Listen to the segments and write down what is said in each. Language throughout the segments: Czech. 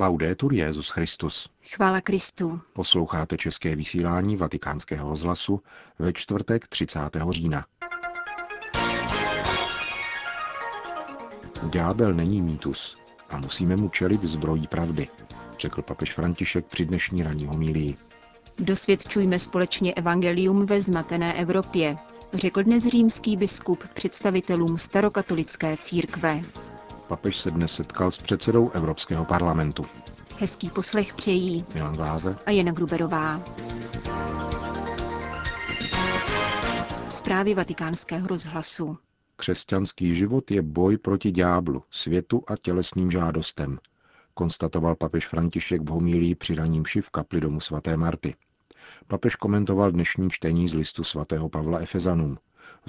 Laudetur Jezus Christus. Chvála Kristu. Posloucháte české vysílání Vatikánského rozhlasu ve čtvrtek 30. října. Ďábel není mýtus a musíme mu čelit zbrojí pravdy, řekl papež František při dnešní ranní homílii. Dosvědčujme společně evangelium ve zmatené Evropě, řekl dnes římský biskup představitelům starokatolické církve. Papež se dnes setkal s předsedou Evropského parlamentu. Hezký poslech přejí Milan Gláze a Jana Gruberová. Zprávy vatikánského rozhlasu. Křesťanský život je boj proti ďáblu, světu a tělesným žádostem, konstatoval papež František v homílii při raním v kapli domu svaté Marty. Papež komentoval dnešní čtení z listu svatého Pavla Efezanům.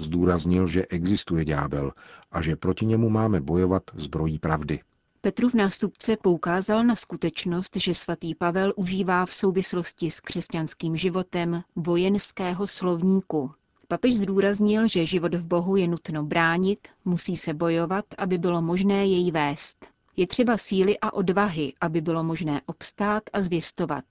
Zdůraznil, že existuje ďábel a že proti němu máme bojovat zbrojí pravdy. Petrův nástupce poukázal na skutečnost, že svatý Pavel užívá v souvislosti s křesťanským životem vojenského slovníku. Papež zdůraznil, že život v Bohu je nutno bránit, musí se bojovat, aby bylo možné jej vést. Je třeba síly a odvahy, aby bylo možné obstát a zvěstovat.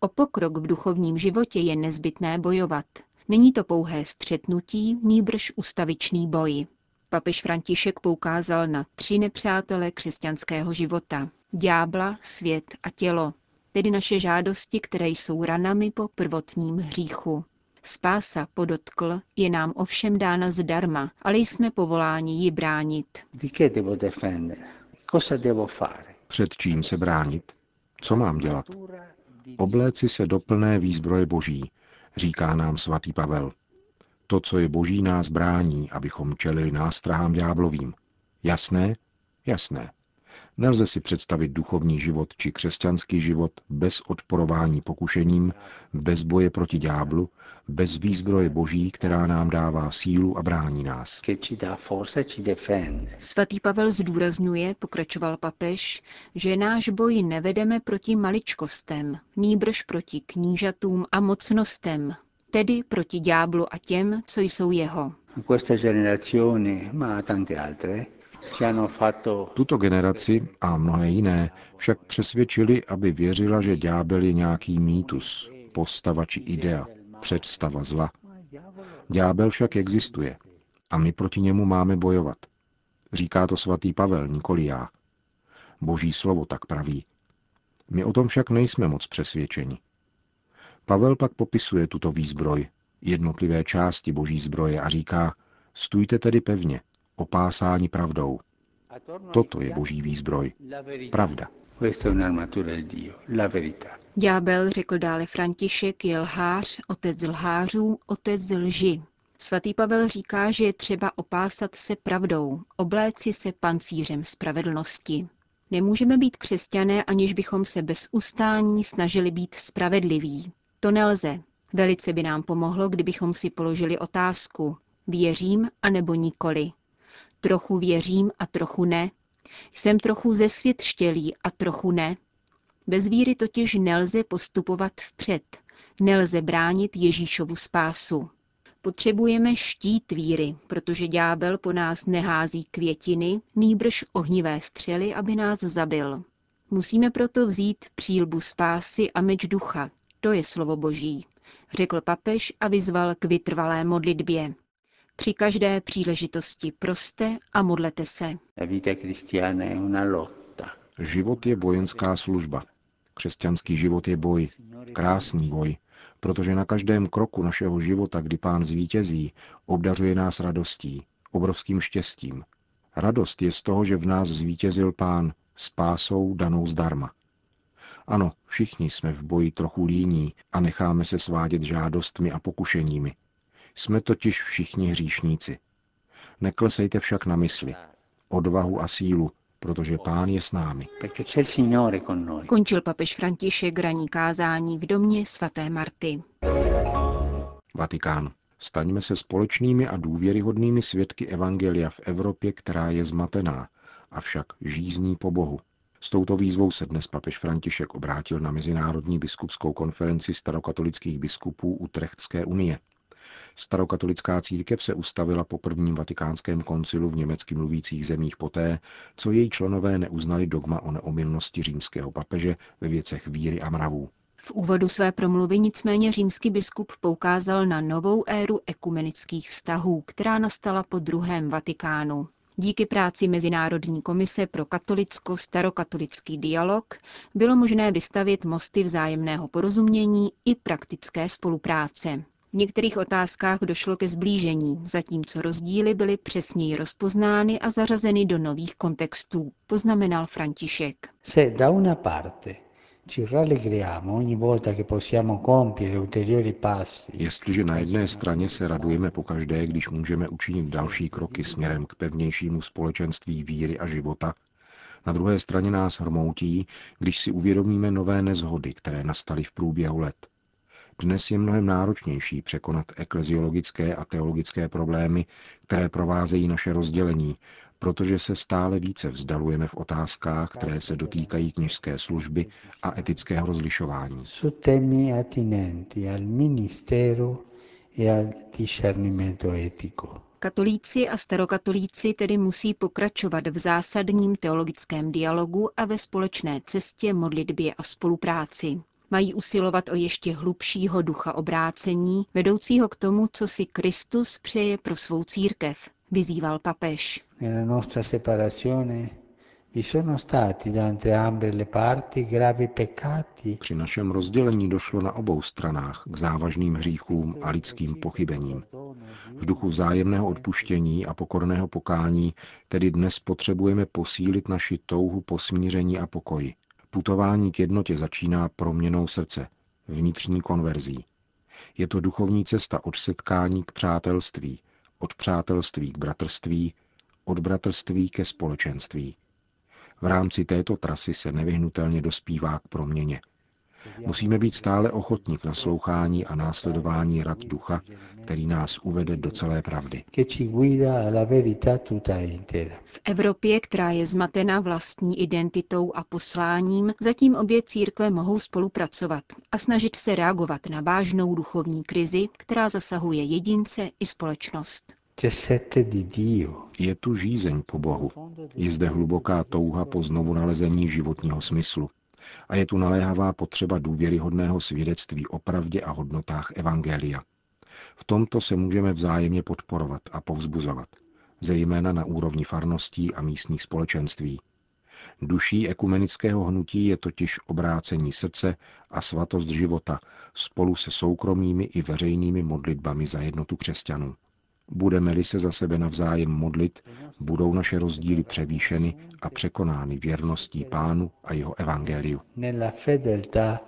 O pokrok v duchovním životě je nezbytné bojovat. Není to pouhé střetnutí, nýbrž ustavičný boj. Papež František poukázal na tři nepřátele křesťanského života. Ďábla, svět a tělo, tedy naše žádosti, které jsou ranami po prvotním hříchu. Spása, podotkl, je nám ovšem dána zdarma, ale jsme povoláni ji bránit. Před čím se bránit? Co mám dělat? Obléci se do plné výzbroje boží, říká nám svatý Pavel. To, co je boží, nás brání, abychom čelili nástrahám ďáblovým. Jasné? Jasné. Nelze si představit duchovní život či křesťanský život bez odporování pokušením, bez boje proti ďáblu, bez výzbroje boží, která nám dává sílu a brání nás. Svatý Pavel zdůrazňuje, pokračoval papež, že náš boj nevedeme proti maličkostem, nýbrž proti knížatům a mocnostem, tedy proti ďáblu a těm, co jsou jeho. Tuto generaci a mnohé jiné však přesvědčili, aby věřila, že ďábel je nějaký mýtus, postava či idea, představa zla. Ďábel však existuje a my proti němu máme bojovat. Říká to svatý Pavel, nikoli já. Boží slovo tak praví. My o tom však nejsme moc přesvědčeni. Pavel pak popisuje tuto výzbroj, jednotlivé části boží zbroje a říká, stůjte tedy pevně, opásání pravdou. Toto je boží výzbroj. Pravda. Ďábel, řekl dále František, je lhář, otec lhářů, otec lži. Svatý Pavel říká, že je třeba opásat se pravdou, obléci se pancířem spravedlnosti. Nemůžeme být křesťané, aniž bychom se bez ustání snažili být spravedliví. To nelze. Velice by nám pomohlo, kdybychom si položili otázku, věřím anebo nikoli. Trochu věřím a trochu ne. Jsem trochu zesvětštělý a trochu ne. Bez víry totiž nelze postupovat vpřed. Nelze bránit Ježíšovu spásu. Potřebujeme štít víry, protože ďábel po nás nehází květiny, nýbrž ohnivé střely, aby nás zabil. Musíme proto vzít přílbu spásy a meč ducha. To je slovo boží, řekl papež a vyzval k vytrvalé modlitbě. Při každé příležitosti proste a modlete se. Život je vojenská služba. Křesťanský život je boj, krásný boj, protože na každém kroku našeho života, kdy pán zvítězí, obdařuje nás radostí, obrovským štěstím. Radost je z toho, že v nás zvítězil pán spásou danou zdarma. Ano, všichni jsme v boji trochu líní a necháme se svádět žádostmi a pokušeními. Jsme totiž všichni hříšníci. Neklesejte však na mysli, odvahu a sílu, protože pán je s námi. Končil papež František raní kázání v domě svaté Marty. Vatikán. Staňme se společnými a důvěryhodnými svědky Evangelia v Evropě, která je zmatená, avšak žízní po Bohu. S touto výzvou se dnes papež František obrátil na Mezinárodní biskupskou konferenci starokatolických biskupů Utrechtské unie. Starokatolická církev se ustavila po prvním vatikánském koncilu v německy mluvících zemích poté, co její členové neuznali dogma o neomilnosti římského papeže ve věcech víry a mravů. V úvodu své promluvy nicméně římský biskup poukázal na novou éru ekumenických vztahů, která nastala po druhém Vatikánu. Díky práci Mezinárodní komise pro katolicko-starokatolický dialog bylo možné vystavit mosty vzájemného porozumění i praktické spolupráce. V některých otázkách došlo ke zblížení, zatímco rozdíly byly přesněji rozpoznány a zařazeny do nových kontextů, poznamenal František. Se da una parte ci rallegriamo ogni volta che possiamo compiere ulteriori passi. Jestliže na jedné straně se radujeme pokaždé, když můžeme učinit další kroky směrem k pevnějšímu společenství víry a života, na druhé straně nás hrmoutí, když si uvědomíme nové nezhody, které nastaly v průběhu let. Dnes je mnohem náročnější překonat ekleziologické a teologické problémy, které provázejí naše rozdělení, protože se stále více vzdalujeme v otázkách, které se dotýkají kněžské služby a etického rozlišování. Su temi attinenti al ministero e al discernimento etico. Katolíci a starokatolíci tedy musí pokračovat v zásadním teologickém dialogu a ve společné cestě, modlitbě a spolupráci. Mají usilovat o ještě hlubšího ducha obrácení, vedoucího k tomu, co si Kristus přeje pro svou církev, vyzýval papež. Nella nostra separazione vi sono stati da entrambe le parti gravi peccati Při našem rozdělení došlo na obou stranách k závažným hříchům a lidským pochybením. V duchu vzájemného odpuštění a pokorného pokání tedy dnes potřebujeme posílit naši touhu po smíření a pokoji. Putování k jednotě začíná proměnou srdce, vnitřní konverzí. Je to duchovní cesta od setkání k přátelství, od přátelství k bratrství, od bratrství ke společenství. V rámci této trasy se nevyhnutelně dospívá k proměně. Musíme být stále ochotní k naslouchání a následování rad ducha, který nás uvede do celé pravdy. V Evropě, která je zmatena vlastní identitou a posláním, zatím obě církve mohou spolupracovat a snažit se reagovat na vážnou duchovní krizi, která zasahuje jedince i společnost. Je tu žízeň po Bohu. Je zde hluboká touha po znovu nalezení životního smyslu. A je tu naléhavá potřeba důvěryhodného svědectví o pravdě a hodnotách Evangelia. V tomto se můžeme vzájemně podporovat a povzbuzovat, zejména na úrovni farností a místních společenství. Duší ekumenického hnutí je totiž obrácení srdce a svatost života spolu se soukromými i veřejnými modlitbami za jednotu křesťanů. Budeme-li se za sebe navzájem modlit, budou naše rozdíly převýšeny a překonány věrností Pánu a jeho evangeliu. nella fedeltà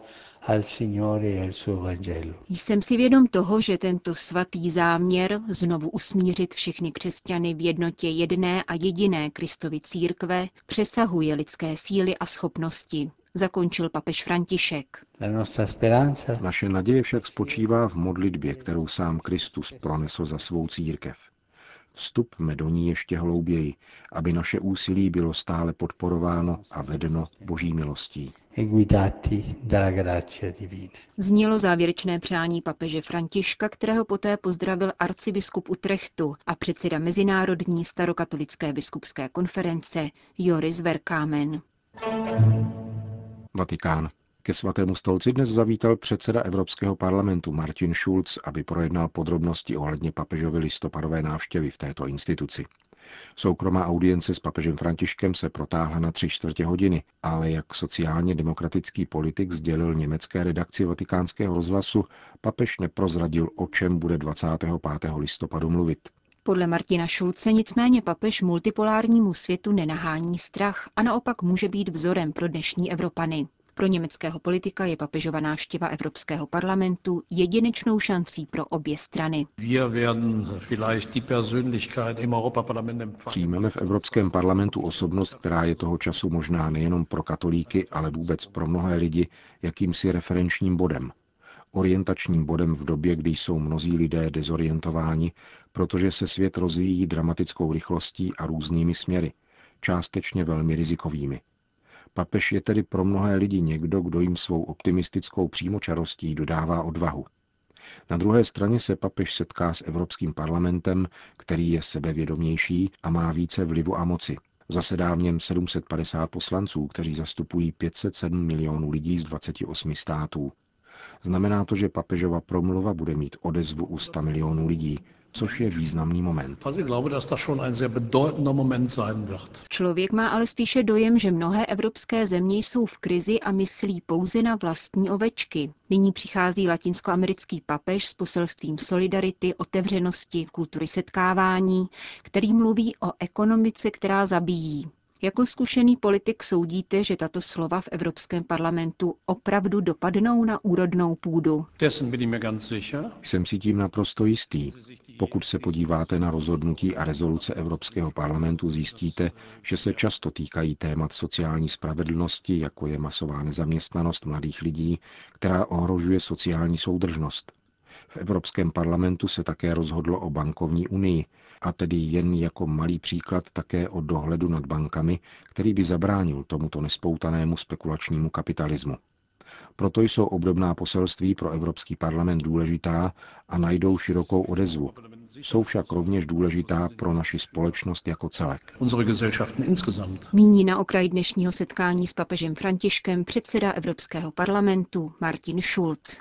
al Signore e al suo Vangelo. Jsem si vědom toho, že tento svatý záměr znovu usmířit všechny křesťany v jednotě jedné a jediné Kristovy církve přesahuje lidské síly a schopnosti, zakončil papež František. Naše naděje však spočívá v modlitbě, kterou sám Kristus pronesl za svou církev. Vstupme do ní ještě hlouběji, aby naše úsilí bylo stále podporováno a vedeno boží milostí. Znělo závěrečné přání papeže Františka, kterého poté pozdravil arcibiskup Utrechtu a předseda Mezinárodní starokatolické biskupské konference Joris Verkámen. Vatikán. Ke svatému stolci dnes zavítal předseda Evropského parlamentu Martin Schulz, aby projednal podrobnosti ohledně papežovy listopadové návštěvy v této instituci. Soukromá audience s papežem Františkem se protáhla na tři čtvrtě hodiny, ale jak sociálně demokratický politik sdělil německé redakci vatikánského rozhlasu, papež neprozradil, o čem bude 25. listopadu mluvit. Podle Martina Šulce nicméně papež multipolárnímu světu nenahání strach a naopak může být vzorem pro dnešní Evropany. Pro německého politika je papežova návštěva Evropského parlamentu jedinečnou šancí pro obě strany. Přijmeme v Evropském parlamentu osobnost, která je toho času možná nejenom pro katolíky, ale vůbec pro mnohé lidi jakýmsi referenčním bodem. Orientačním bodem v době, kdy jsou mnozí lidé dezorientováni, protože se svět rozvíjí dramatickou rychlostí a různými směry, částečně velmi rizikovými. Papež je tedy pro mnohé lidi někdo, kdo jim svou optimistickou přímočarostí dodává odvahu. Na druhé straně se papež setká s Evropským parlamentem, který je sebevědomější a má více vlivu a moci. Zasedá v něm 750 poslanců, kteří zastupují 507 milionů lidí z 28 států. Znamená to, že papežova promluva bude mít odezvu u 100 milionů lidí, což je významný moment. Člověk má ale spíše dojem, že mnohé evropské země jsou v krizi a myslí pouze na vlastní ovečky. Nyní přichází latinskoamerický papež s poselstvím solidarity, otevřenosti, kultury setkávání, který mluví o ekonomice, která zabíjí. Jako zkušený politik soudíte, že tato slova v Evropském parlamentu opravdu dopadnou na úrodnou půdu? Jsem si tím naprosto jistý. Pokud se podíváte na rozhodnutí a rezoluce Evropského parlamentu, zjistíte, že se často týkají témat sociální spravedlnosti, jako je masová nezaměstnanost mladých lidí, která ohrožuje sociální soudržnost. V Evropském parlamentu se také rozhodlo o bankovní unii, a tedy jen jako malý příklad také o dohledu nad bankami, který by zabránil tomuto nespoutanému spekulačnímu kapitalismu. Proto jsou obdobná poselství pro Evropský parlament důležitá a najdou širokou odezvu. Jsou však rovněž důležitá pro naši společnost jako celek. Míní na okraj dnešního setkání s papežem Františkem předseda Evropského parlamentu Martin Schulz.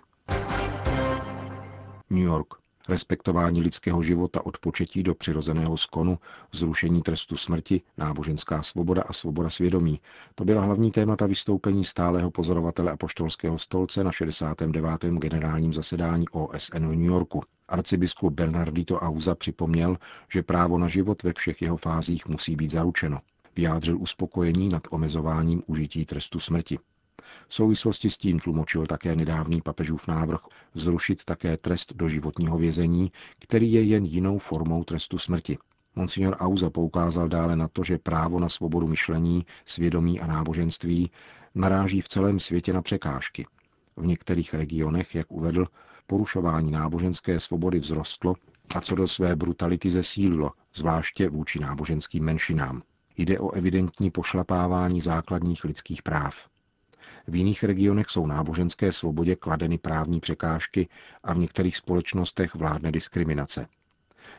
New York respektování lidského života od početí do přirozeného skonu, zrušení trestu smrti, náboženská svoboda a svoboda svědomí. To byla hlavní témata vystoupení stálého pozorovatele apoštolského stolce na 69. generálním zasedání OSN v New Yorku. Arcibiskup Bernardito Auza připomněl, že právo na život ve všech jeho fázích musí být zaručeno. Vyjádřil uspokojení nad omezováním užití trestu smrti. V souvislosti s tím tlumočil také nedávný papežův návrh zrušit také trest do životního vězení, který je jen jinou formou trestu smrti. Monsignor Auza poukázal dále na to, že právo na svobodu myšlení, svědomí a náboženství naráží v celém světě na překážky. V některých regionech, jak uvedl, porušování náboženské svobody vzrostlo a co do své brutality zesílilo, zvláště vůči náboženským menšinám. Jde o evidentní pošlapávání základních lidských práv. V jiných regionech jsou náboženské svobodě kladeny právní překážky a v některých společnostech vládne diskriminace.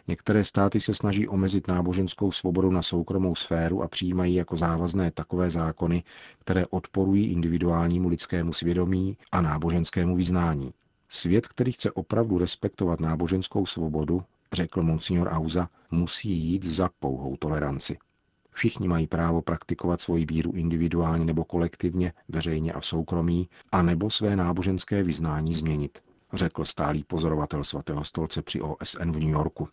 Některé státy se snaží omezit náboženskou svobodu na soukromou sféru a přijímají jako závazné takové zákony, které odporují individuálnímu lidskému svědomí a náboženskému vyznání. Svět, který chce opravdu respektovat náboženskou svobodu, řekl monsignor Auza, musí jít za pouhou toleranci. Všichni mají právo praktikovat svoji víru individuálně nebo kolektivně, veřejně a v soukromí, a nebo své náboženské vyznání změnit, řekl stálý pozorovatel svatého stolce při OSN v New Yorku.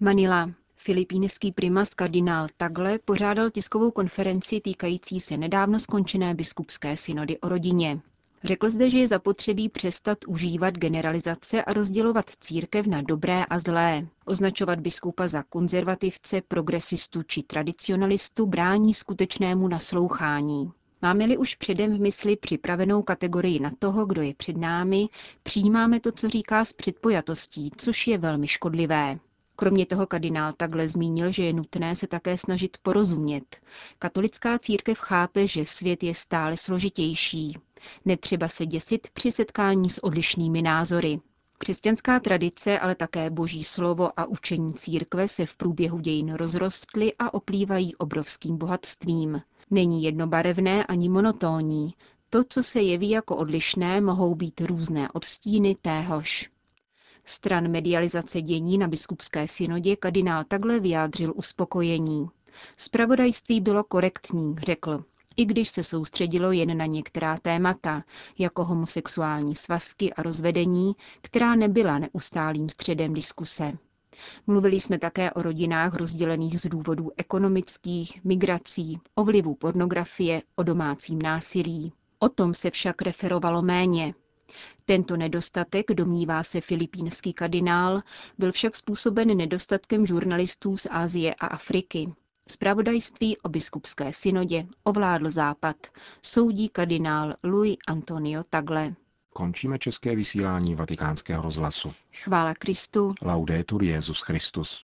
Manila. Filipínský primas kardinál Tagle pořádal tiskovou konferenci týkající se nedávno skončené biskupské synody o rodině. Řekl zde, že je zapotřebí přestat užívat generalizace a rozdělovat církev na dobré a zlé. Označovat biskupa za konzervativce, progresistu či tradicionalistu brání skutečnému naslouchání. Máme-li už předem v mysli připravenou kategorii na toho, kdo je před námi, přijímáme to, co říká s předpojatostí, což je velmi škodlivé. Kromě toho kardinál takhle zmínil, že je nutné se také snažit porozumět. Katolická církev chápe, že svět je stále složitější. Netřeba se děsit při setkání s odlišnými názory. Křesťanská tradice, ale také boží slovo a učení církve se v průběhu dějin rozrostly a oplývají obrovským bohatstvím. Není jednobarevné ani monotónní. To, co se jeví jako odlišné, mohou být různé odstíny téhož. Stran medializace dění na biskupské synodě kardinál takhle vyjádřil uspokojení. Spravodajství bylo korektní, řekl, i když se soustředilo jen na některá témata, jako homosexuální svazky a rozvedení, která nebyla neustálým středem diskuse. Mluvili jsme také o rodinách rozdělených z důvodů ekonomických, migrací, o vlivu pornografie, o domácím násilí. O tom se však referovalo méně. Tento nedostatek, domnívá se filipínský kardinál, byl však způsoben nedostatkem žurnalistů z Asie a Afriky. Spravodajství o biskupské synodě ovládl Západ, soudí kardinál Louis Antonio Tagle. Končíme české vysílání vatikánského rozhlasu. Chvála Kristu. Laudetur Jezus Christus.